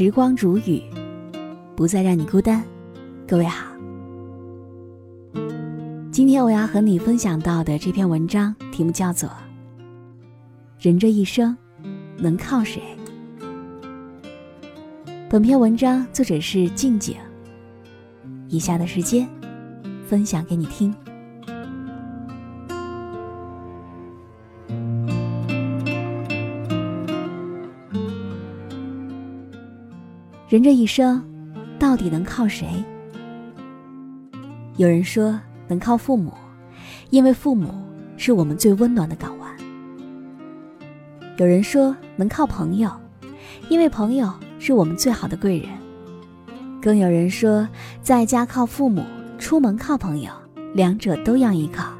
时光如雨，不再让你孤单。各位好，今天我要和你分享到的这篇文章题目叫做《人这一生能靠谁》。本篇文章作者是静静。以下的时间，分享给你听。人这一生，到底能靠谁？有人说能靠父母，因为父母是我们最温暖的港湾；有人说能靠朋友，因为朋友是我们最好的贵人；更有人说在家靠父母，出门靠朋友，两者都要依靠。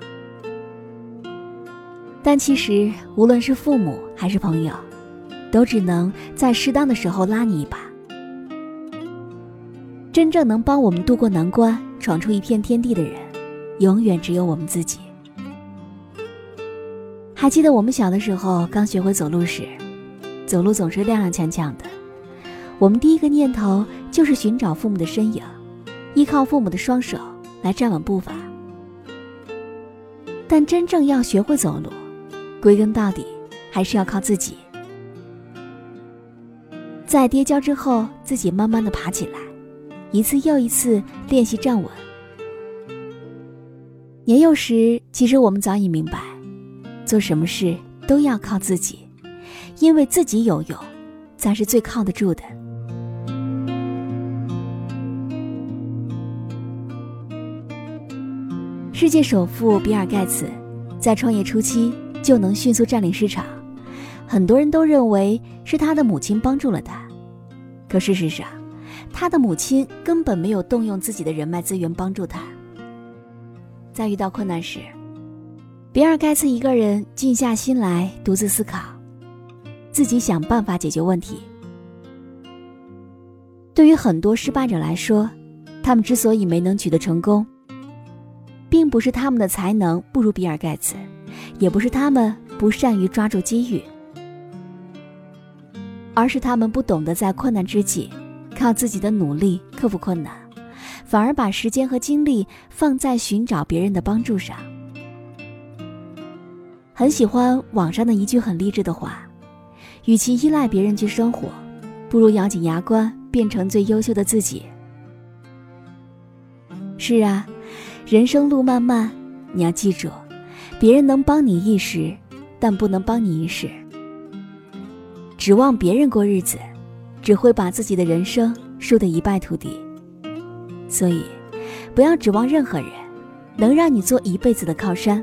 但其实，无论是父母还是朋友，都只能在适当的时候拉你一把。真正能帮我们渡过难关、闯出一片天地的人，永远只有我们自己。还记得我们小的时候刚学会走路时，走路总是踉踉跄跄的。我们第一个念头就是寻找父母的身影，依靠父母的双手来站稳步伐。但真正要学会走路，归根到底还是要靠自己。在跌跤之后，自己慢慢的爬起来。一次又一次练习站稳。年幼时，其实我们早已明白，做什么事都要靠自己，因为自己有用，才是最靠得住的。世界首富比尔盖茨，在创业初期就能迅速占领市场，很多人都认为是他的母亲帮助了他，可事实上。他的母亲根本没有动用自己的人脉资源帮助他。在遇到困难时，比尔盖茨一个人静下心来，独自思考，自己想办法解决问题。对于很多失败者来说，他们之所以没能取得成功，并不是他们的才能不如比尔盖茨，也不是他们不善于抓住机遇，而是他们不懂得在困难之际。靠自己的努力克服困难，反而把时间和精力放在寻找别人的帮助上。很喜欢网上的一句很励志的话：“与其依赖别人去生活，不如咬紧牙关变成最优秀的自己。”是啊，人生路漫漫，你要记住，别人能帮你一时，但不能帮你一世。指望别人过日子。只会把自己的人生输得一败涂地，所以不要指望任何人能让你做一辈子的靠山。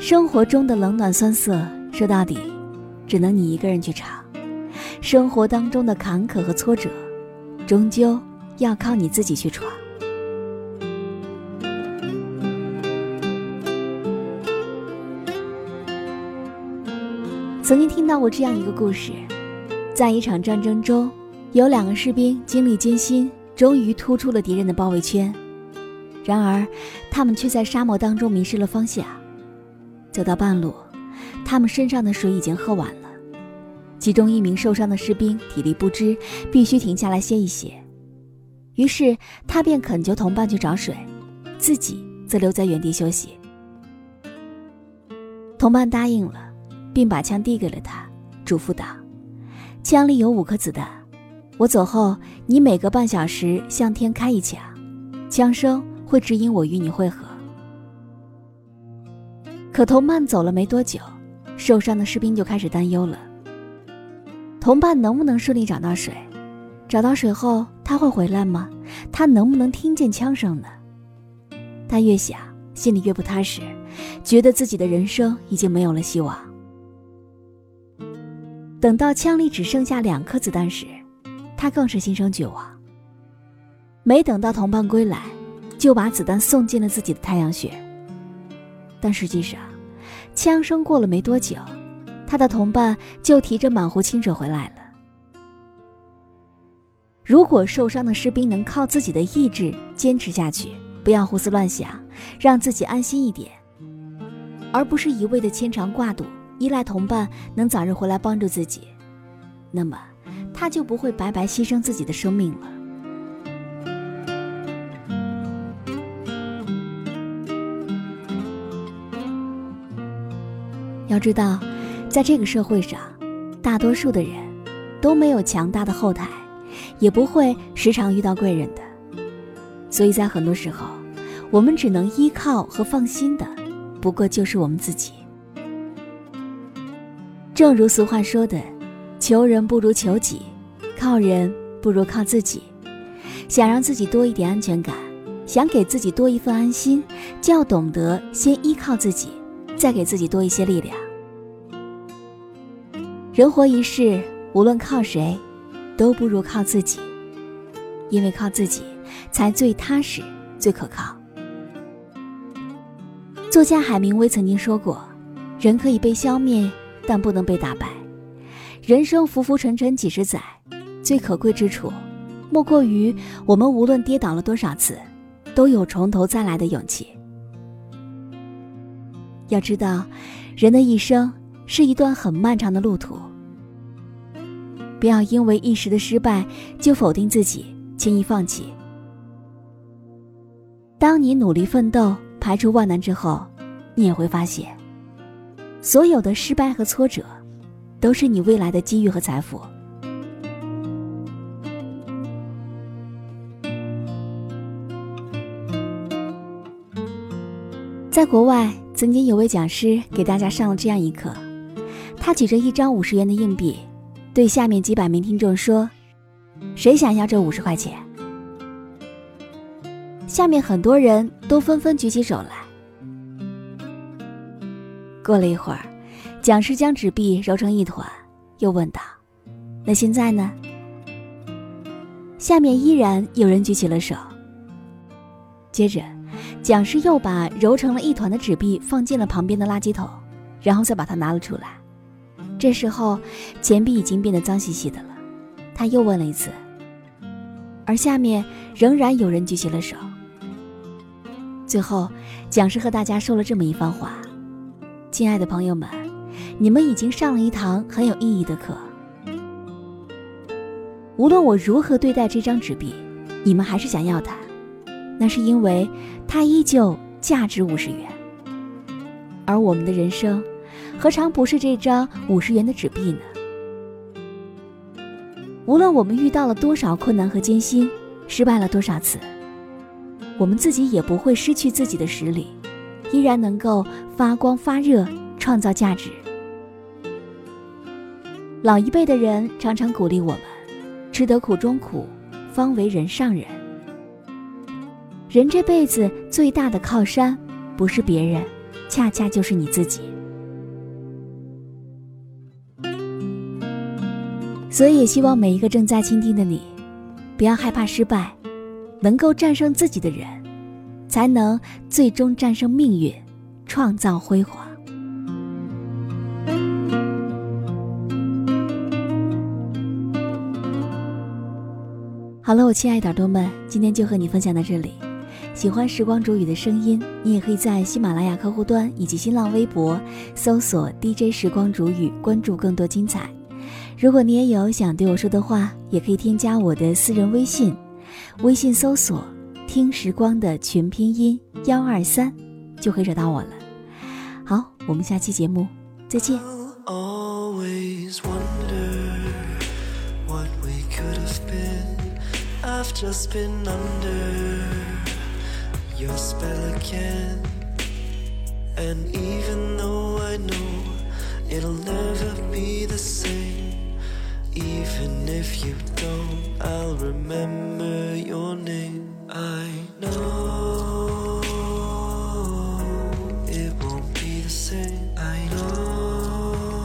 生活中的冷暖酸涩，说到底，只能你一个人去尝；生活当中的坎坷和挫折，终究要靠你自己去闯。曾经听到过这样一个故事。在一场战争中，有两个士兵经历艰辛，终于突出了敌人的包围圈。然而，他们却在沙漠当中迷失了方向。走到半路，他们身上的水已经喝完了。其中一名受伤的士兵体力不支，必须停下来歇一歇。于是，他便恳求同伴去找水，自己则留在原地休息。同伴答应了，并把枪递给了他，嘱咐道。枪里有五颗子弹，我走后，你每隔半小时向天开一枪，枪声会指引我与你会合。可同伴走了没多久，受伤的士兵就开始担忧了：同伴能不能顺利找到水？找到水后他会回来吗？他能不能听见枪声呢？他越想，心里越不踏实，觉得自己的人生已经没有了希望。等到枪里只剩下两颗子弹时，他更是心生绝望。没等到同伴归来，就把子弹送进了自己的太阳穴。但实际上，枪声过了没多久，他的同伴就提着满壶清水回来了。如果受伤的士兵能靠自己的意志坚持下去，不要胡思乱想，让自己安心一点，而不是一味的牵肠挂肚。依赖同伴能早日回来帮助自己，那么他就不会白白牺牲自己的生命了。要知道，在这个社会上，大多数的人都没有强大的后台，也不会时常遇到贵人的，所以在很多时候，我们只能依靠和放心的，不过就是我们自己。正如俗话说的：“求人不如求己，靠人不如靠自己。”想让自己多一点安全感，想给自己多一份安心，就要懂得先依靠自己，再给自己多一些力量。人活一世，无论靠谁，都不如靠自己，因为靠自己才最踏实、最可靠。作家海明威曾经说过：“人可以被消灭，但不能被打败。人生浮浮沉沉几十载，最可贵之处，莫过于我们无论跌倒了多少次，都有从头再来的勇气。要知道，人的一生。”是一段很漫长的路途，不要因为一时的失败就否定自己，轻易放弃。当你努力奋斗，排除万难之后，你也会发现，所有的失败和挫折，都是你未来的机遇和财富。在国外，曾经有位讲师给大家上了这样一课。他举着一张五十元的硬币，对下面几百名听众说：“谁想要这五十块钱？”下面很多人都纷纷举起手来。过了一会儿，讲师将纸币揉成一团，又问道：“那现在呢？”下面依然有人举起了手。接着，讲师又把揉成了一团的纸币放进了旁边的垃圾桶，然后再把它拿了出来。这时候，钱币已经变得脏兮兮的了。他又问了一次，而下面仍然有人举起了手。最后，讲师和大家说了这么一番话：“亲爱的朋友们，你们已经上了一堂很有意义的课。无论我如何对待这张纸币，你们还是想要它，那是因为它依旧价值五十元。而我们的人生。”何尝不是这张五十元的纸币呢？无论我们遇到了多少困难和艰辛，失败了多少次，我们自己也不会失去自己的实力，依然能够发光发热，创造价值。老一辈的人常常鼓励我们：“吃得苦中苦，方为人上人。”人这辈子最大的靠山，不是别人，恰恰就是你自己。所以，也希望每一个正在倾听的你，不要害怕失败，能够战胜自己的人，才能最终战胜命运，创造辉煌。好了，我亲爱的耳朵们，今天就和你分享到这里。喜欢时光煮雨的声音，你也可以在喜马拉雅客户端以及新浪微博搜索 DJ 时光煮雨，关注更多精彩。如果你也有想对我说的话，也可以添加我的私人微信，微信搜索“听时光”的全拼音幺二三，就可以找到我了。好，我们下期节目再见。Always wonder what we could have been. I've just been under your spell again. And even though I know it'll never be the same, Even if you don't, I'll remember your name. I know it won't be the same. I know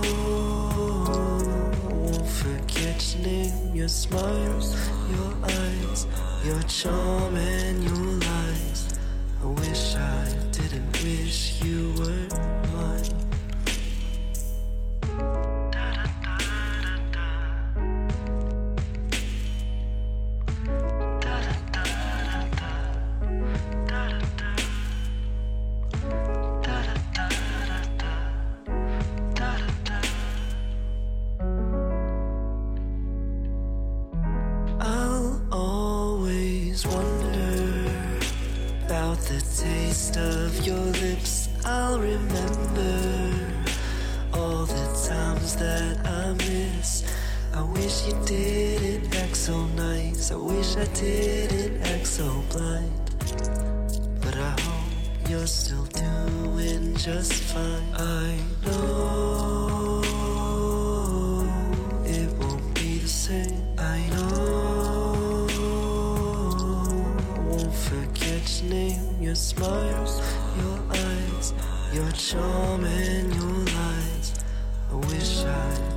I won't forget your name, your smile, your eyes, your charm and your lies. I wish I didn't wish you were. Always wonder about the taste of your lips. I'll remember all the times that I miss. I wish you didn't act so nice. I wish I didn't act so blind. But I hope you're still doing just fine. I know smile, your eyes, your charm and your lies. I wish I